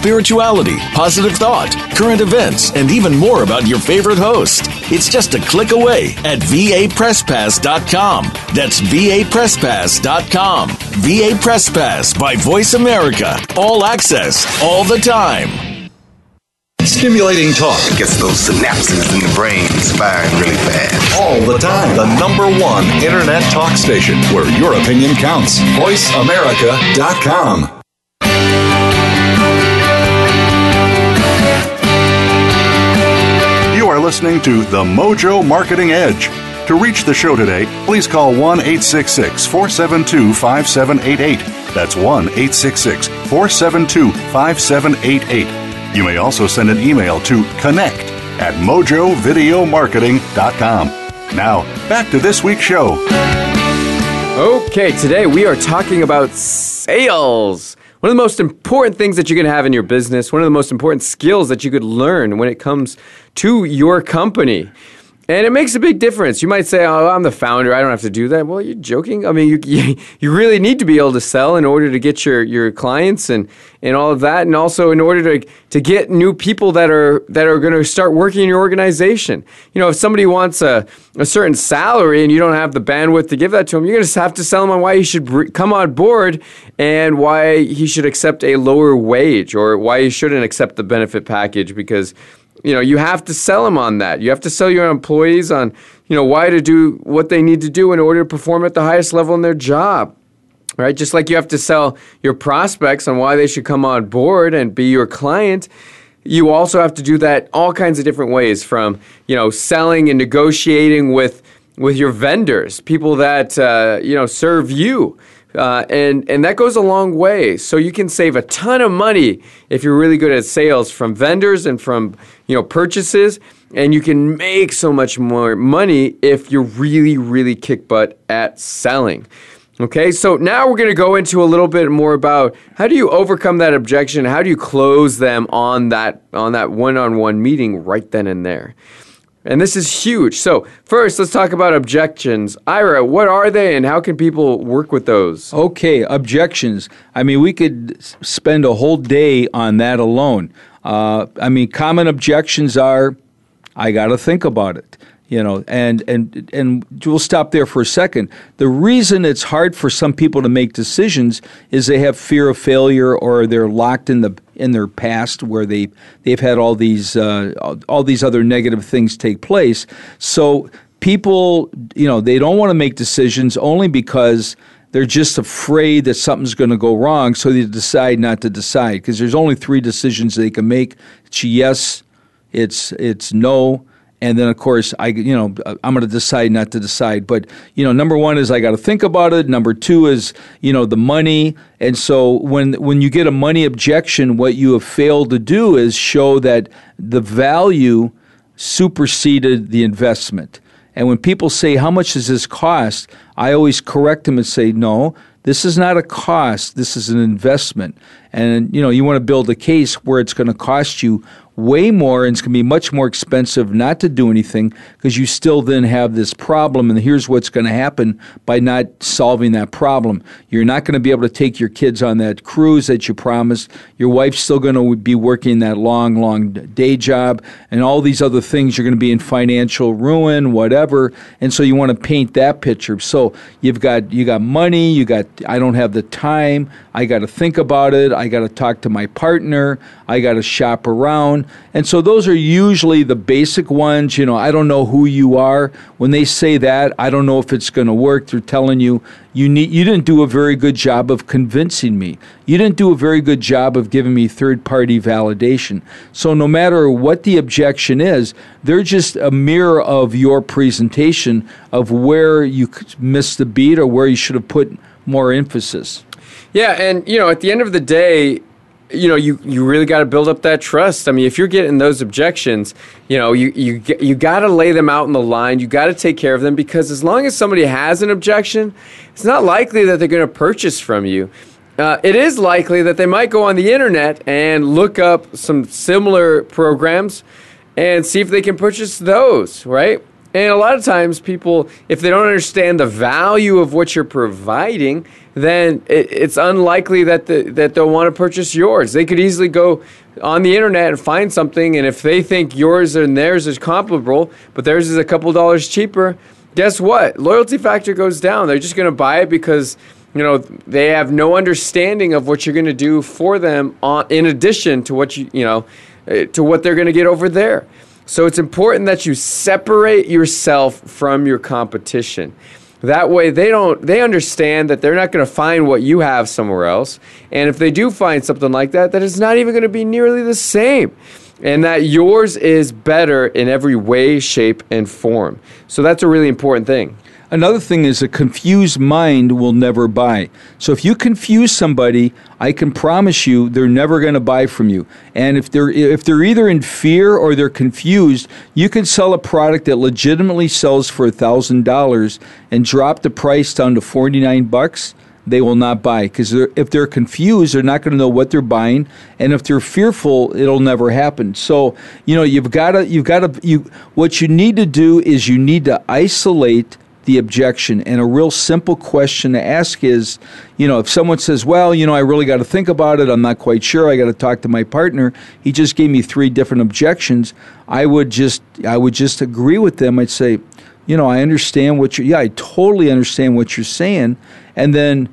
spirituality, positive thought, current events, and even more about your favorite host. It's just a click away at vapresspass.com. That's vapresspass.com. VA Press Pass by Voice America. All access, all the time. Stimulating talk Gets those synapses in the brain firing really fast. all the time. The number one internet talk station where your opinion counts. VoiceAmerica.com. listening to The Mojo Marketing Edge. To reach the show today, please call 1 866 472 5788. That's 1 866 472 5788. You may also send an email to connect at mojovideomarketing.com. Now, back to this week's show. Okay, today we are talking about sales. One of the most important things that you're going to have in your business, one of the most important skills that you could learn when it comes to your company. And it makes a big difference. You might say, "Oh, I'm the founder. I don't have to do that." Well, you're joking. I mean, you, you you really need to be able to sell in order to get your, your clients and, and all of that, and also in order to to get new people that are that are going to start working in your organization. You know, if somebody wants a, a certain salary and you don't have the bandwidth to give that to him, you're going to have to sell him on why he should come on board and why he should accept a lower wage or why he shouldn't accept the benefit package because you know you have to sell them on that. You have to sell your employees on you know why to do what they need to do in order to perform at the highest level in their job right? Just like you have to sell your prospects on why they should come on board and be your client you also have to do that all kinds of different ways from you know selling and negotiating with with your vendors people that uh, you know serve you uh, and and that goes a long way. So you can save a ton of money if you're really good at sales from vendors and from you know purchases, and you can make so much more money if you're really really kick butt at selling. Okay, so now we're going to go into a little bit more about how do you overcome that objection? How do you close them on that on that one-on-one meeting right then and there? And this is huge. So, first, let's talk about objections. Ira, what are they and how can people work with those? Okay, objections. I mean, we could spend a whole day on that alone. Uh, I mean, common objections are I got to think about it you know and and and we'll stop there for a second. The reason it's hard for some people to make decisions is they have fear of failure or they're locked in the in their past where they they've had all these uh, all these other negative things take place. So people you know they don't want to make decisions only because they're just afraid that something's going to go wrong so they decide not to decide. Because there's only three decisions they can make. It's yes it's it's no and then of course I you know uh, I'm going to decide not to decide. But you know number 1 is I got to think about it. Number 2 is you know the money. And so when when you get a money objection what you have failed to do is show that the value superseded the investment. And when people say how much does this cost? I always correct them and say no this is not a cost. This is an investment. And you know you want to build a case where it's going to cost you way more and it's going to be much more expensive not to do anything because you still then have this problem and here's what's going to happen by not solving that problem. You're not going to be able to take your kids on that cruise that you promised. Your wife's still going to be working that long long day job and all these other things you're going to be in financial ruin whatever and so you want to paint that picture. So you've got you got money you got I don't have the time I got to think about it I got to talk to my partner I got to shop around and so those are usually the basic ones. You know, I don't know who you are. When they say that, I don't know if it's going to work. They're telling you you need you didn't do a very good job of convincing me. You didn't do a very good job of giving me third-party validation. So no matter what the objection is, they're just a mirror of your presentation of where you missed the beat or where you should have put more emphasis. Yeah, and you know, at the end of the day, you know, you, you really got to build up that trust. I mean, if you're getting those objections, you know, you you you got to lay them out in the line. You got to take care of them because as long as somebody has an objection, it's not likely that they're going to purchase from you. Uh, it is likely that they might go on the internet and look up some similar programs and see if they can purchase those, right? And a lot of times, people, if they don't understand the value of what you're providing, then it, it's unlikely that the, that they'll want to purchase yours. They could easily go on the internet and find something, and if they think yours and theirs is comparable, but theirs is a couple dollars cheaper, guess what? Loyalty factor goes down. They're just going to buy it because you know they have no understanding of what you're going to do for them on, in addition to what you you know eh, to what they're going to get over there. So it's important that you separate yourself from your competition. That way they don't they understand that they're not going to find what you have somewhere else. And if they do find something like that, that it's not even going to be nearly the same. And that yours is better in every way, shape, and form. So that's a really important thing. Another thing is a confused mind will never buy. So if you confuse somebody, I can promise you they're never going to buy from you. And if they're if they're either in fear or they're confused, you can sell a product that legitimately sells for $1000 and drop the price down to 49 bucks they will not buy because if they're confused, they're not going to know what they're buying, and if they're fearful, it'll never happen. So you know you've got to you've got to you what you need to do is you need to isolate the objection. And a real simple question to ask is, you know, if someone says, well, you know, I really got to think about it, I'm not quite sure, I got to talk to my partner, he just gave me three different objections, I would just I would just agree with them. I'd say, you know, I understand what you're yeah, I totally understand what you're saying. And then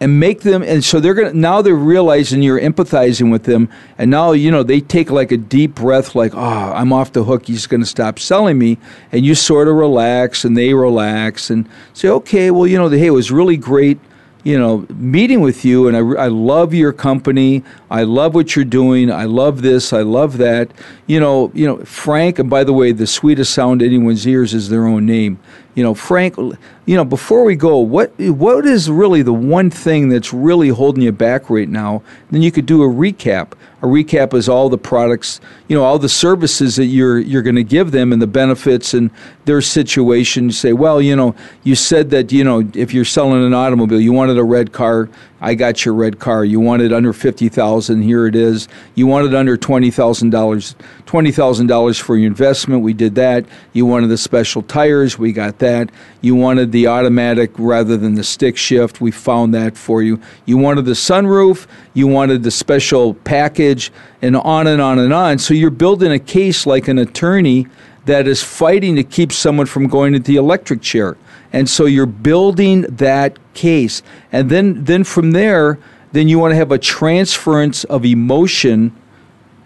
and make them and so they're gonna now they're realizing you're empathizing with them and now you know they take like a deep breath like oh i'm off the hook he's gonna stop selling me and you sort of relax and they relax and say okay well you know hey it was really great you know, meeting with you, and I, I love your company. I love what you're doing. I love this. I love that. You know, you know, Frank. And by the way, the sweetest sound anyone's ears is their own name. You know, Frank. You know, before we go, what what is really the one thing that's really holding you back right now? Then you could do a recap. a recap is all the products, you know, all the services that you're you're going to give them and the benefits and their situation. You say, well, you know, you said that you know if you're selling an automobile, you wanted a red car. I got your red car. You wanted under fifty thousand. Here it is. You wanted under twenty thousand dollars. Twenty thousand dollars for your investment. We did that. You wanted the special tires. We got that. You wanted the automatic rather than the stick shift. We found that for you. You wanted the sunroof. You wanted the special package, and on and on and on. So you're building a case like an attorney that is fighting to keep someone from going to the electric chair. And so you're building that case. And then, then from there, then you want to have a transference of emotion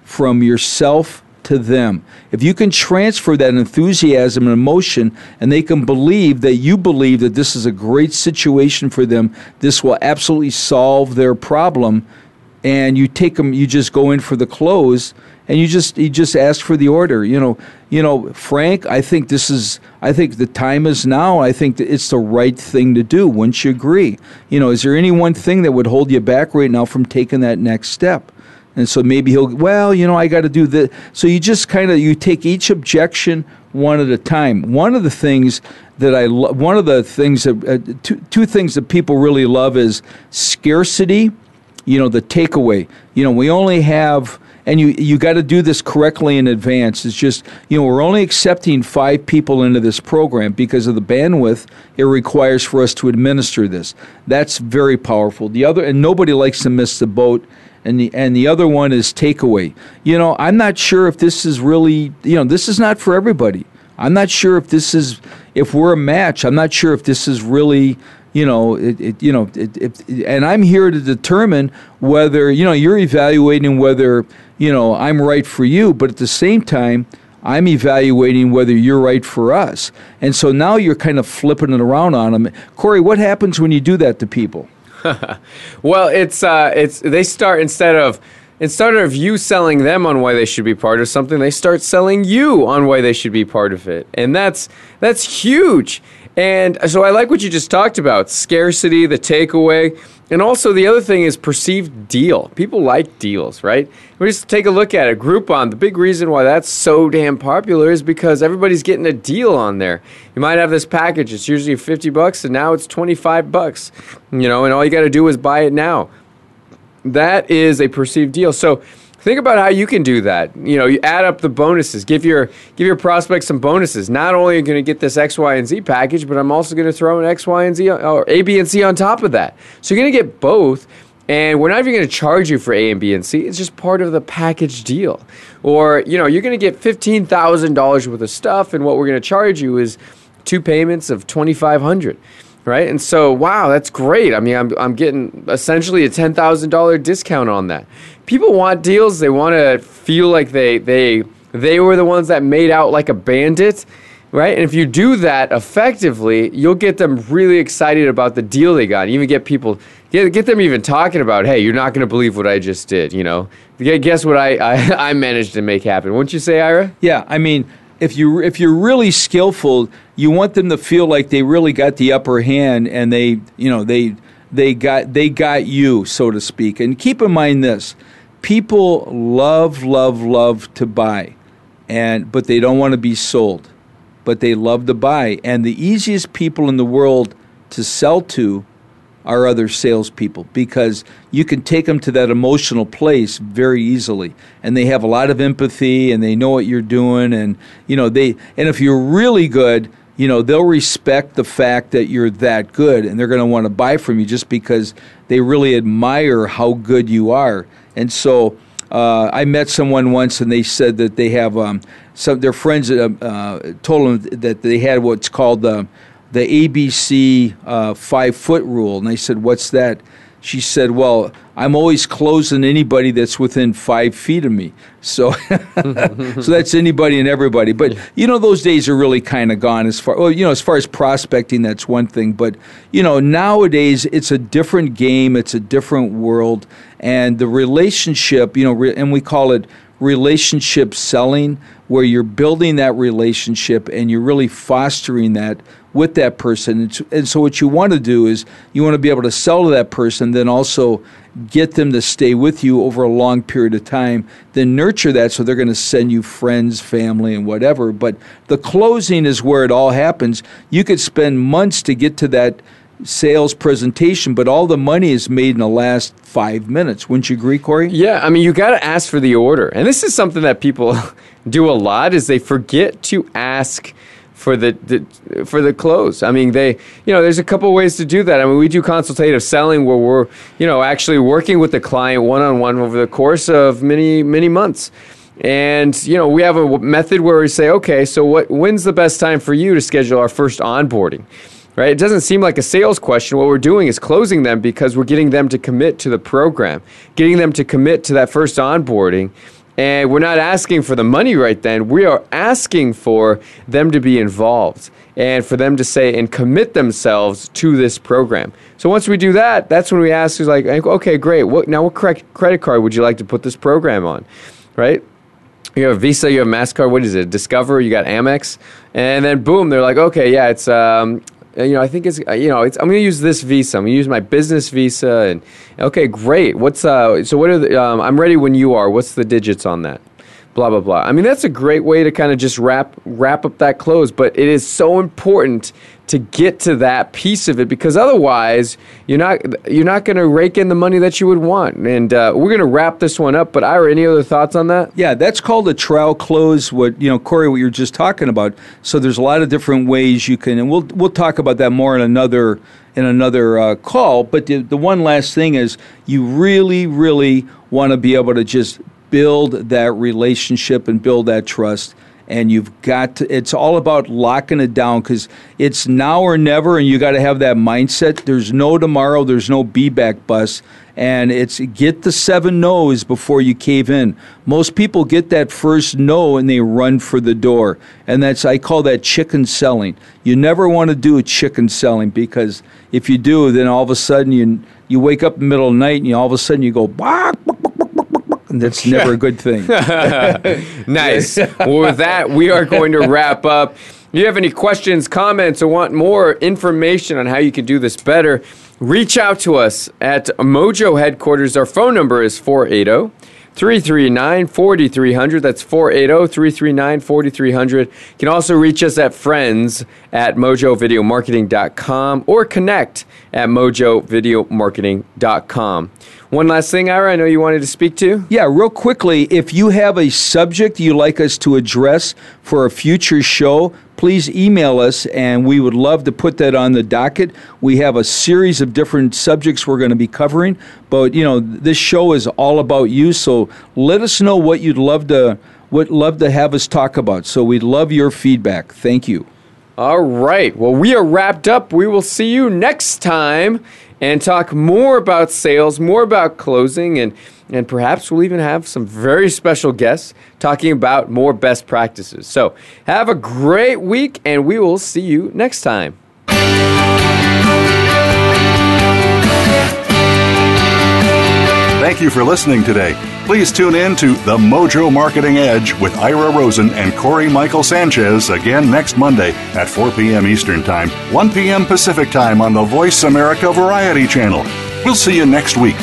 from yourself to them. If you can transfer that enthusiasm and emotion, and they can believe that you believe that this is a great situation for them, this will absolutely solve their problem, and you take them, you just go in for the close, and you just you just ask for the order. You know, you know, Frank. I think this is. I think the time is now. I think it's the right thing to do. Wouldn't you agree? You know, is there any one thing that would hold you back right now from taking that next step? And so maybe he'll. Well, you know, I got to do this. So you just kind of you take each objection one at a time. One of the things that I lo- one of the things that uh, two two things that people really love is scarcity. You know, the takeaway. You know, we only have and you you got to do this correctly in advance. It's just you know we're only accepting five people into this program because of the bandwidth it requires for us to administer this. That's very powerful. The other and nobody likes to miss the boat. And the and the other one is takeaway. You know, I'm not sure if this is really you know this is not for everybody. I'm not sure if this is if we're a match. I'm not sure if this is really you know, it, it you know, it, it, and I'm here to determine whether you know you're evaluating whether you know I'm right for you, but at the same time. I'm evaluating whether you're right for us. And so now you're kind of flipping it around on them. Cory, what happens when you do that to people? well, it's uh, it's they start instead of instead of you selling them on why they should be part of something, they start selling you on why they should be part of it, and that's that's huge. And so I like what you just talked about scarcity, the takeaway. And also, the other thing is perceived deal. People like deals, right? We just take a look at it. Groupon, the big reason why that's so damn popular is because everybody's getting a deal on there. You might have this package, it's usually 50 bucks, and now it's 25 bucks, you know, and all you got to do is buy it now. That is a perceived deal. So, Think about how you can do that. You know, you add up the bonuses. Give your give your prospects some bonuses. Not only are you going to get this X, Y, and Z package, but I'm also going to throw an X, Y, and Z or A, B, and C on top of that. So you're going to get both. And we're not even going to charge you for A and B and C. It's just part of the package deal. Or, you know, you're going to get $15,000 worth of stuff, and what we're going to charge you is two payments of 2500 right? And so, wow, that's great. I mean, I'm, I'm getting essentially a $10,000 discount on that. People want deals. They want to feel like they, they, they were the ones that made out like a bandit, right? And if you do that effectively, you'll get them really excited about the deal they got. You even get people, get, get them even talking about, hey, you're not going to believe what I just did, you know? Guess what I, I, I managed to make happen. Wouldn't you say, Ira? Yeah, I mean, if you if you're really skillful, you want them to feel like they really got the upper hand and they you know they they got they got you so to speak. And keep in mind this: people love love love to buy, and but they don't want to be sold, but they love to buy. And the easiest people in the world to sell to are other salespeople because you can take them to that emotional place very easily, and they have a lot of empathy and they know what you're doing, and you know they and if you're really good, you know they'll respect the fact that you're that good, and they're going to want to buy from you just because they really admire how good you are, and so. Uh, I met someone once, and they said that they have um, some. Their friends uh, uh, told them that they had what's called the the ABC uh, five foot rule. And I said, What's that? She said, Well, I'm always closing anybody that's within five feet of me. So, so that's anybody and everybody. But you know, those days are really kind of gone. As far well, you know, as far as prospecting, that's one thing. But you know, nowadays it's a different game. It's a different world, and the relationship. You know, re- and we call it relationship selling, where you're building that relationship and you're really fostering that with that person. And so, what you want to do is you want to be able to sell to that person, then also get them to stay with you over a long period of time, then nurture that so they're going to send you friends, family, and whatever. But the closing is where it all happens. You could spend months to get to that sales presentation, but all the money is made in the last five minutes. Wouldn't you agree, Cory? Yeah, I mean, you got to ask for the order, and this is something that people do a lot: is they forget to ask for the, the, for the close. I mean, they you know, there's a couple ways to do that. I mean, we do consultative selling where we're you know actually working with the client one on one over the course of many many months. And you know, we have a method where we say, okay, so what? When's the best time for you to schedule our first onboarding? Right? It doesn't seem like a sales question. What we're doing is closing them because we're getting them to commit to the program, getting them to commit to that first onboarding. And we're not asking for the money right then. We are asking for them to be involved and for them to say and commit themselves to this program. So once we do that, that's when we ask is like, okay, great. What now? What credit card would you like to put this program on, right? You have Visa, you have Mastercard. What is it? Discover. You got Amex, and then boom, they're like, okay, yeah, it's um, you know, I think it's, you know, it's, I'm going to use this visa. I'm going to use my business visa. And okay, great. What's, uh, so what are the, um, I'm ready when you are. What's the digits on that? Blah, blah, blah. I mean, that's a great way to kind of just wrap, wrap up that close. But it is so important to get to that piece of it because otherwise you're not you're not going to rake in the money that you would want. And uh, we're going to wrap this one up. But Ira, any other thoughts on that? Yeah, that's called a trial close. What you know, Cory, what you're just talking about. So there's a lot of different ways you can, and we'll we'll talk about that more in another in another uh, call. But the, the one last thing is you really really want to be able to just build that relationship and build that trust and you've got to, it's all about locking it down because it's now or never and you got to have that mindset. There's no tomorrow there's no be back bus. And it's get the seven no's before you cave in. Most people get that first no and they run for the door. And that's i call that chicken selling. You never want to do a chicken selling because if you do then all of a sudden you you wake up in the middle of the night and you all of a sudden you go that's never a good thing. nice. well, with that, we are going to wrap up. If you have any questions, comments, or want more information on how you can do this better, reach out to us at Mojo headquarters. Our phone number is 480 339 4300. That's 480 339 4300. You can also reach us at friends at mojovideomarketing.com or connect at mojovideomarketing.com. One last thing, Ira, I know you wanted to speak to. Yeah, real quickly, if you have a subject you'd like us to address for a future show, please email us and we would love to put that on the docket. We have a series of different subjects we're going to be covering, but you know, this show is all about you, so let us know what you'd love to would love to have us talk about. So we'd love your feedback. Thank you. All right. Well, we are wrapped up. We will see you next time and talk more about sales, more about closing, and, and perhaps we'll even have some very special guests talking about more best practices. So, have a great week, and we will see you next time. Thank you for listening today. Please tune in to The Mojo Marketing Edge with Ira Rosen and Cory Michael Sanchez again next Monday at 4 p.m. Eastern Time, 1 p.m. Pacific Time on the Voice America Variety Channel. We'll see you next week.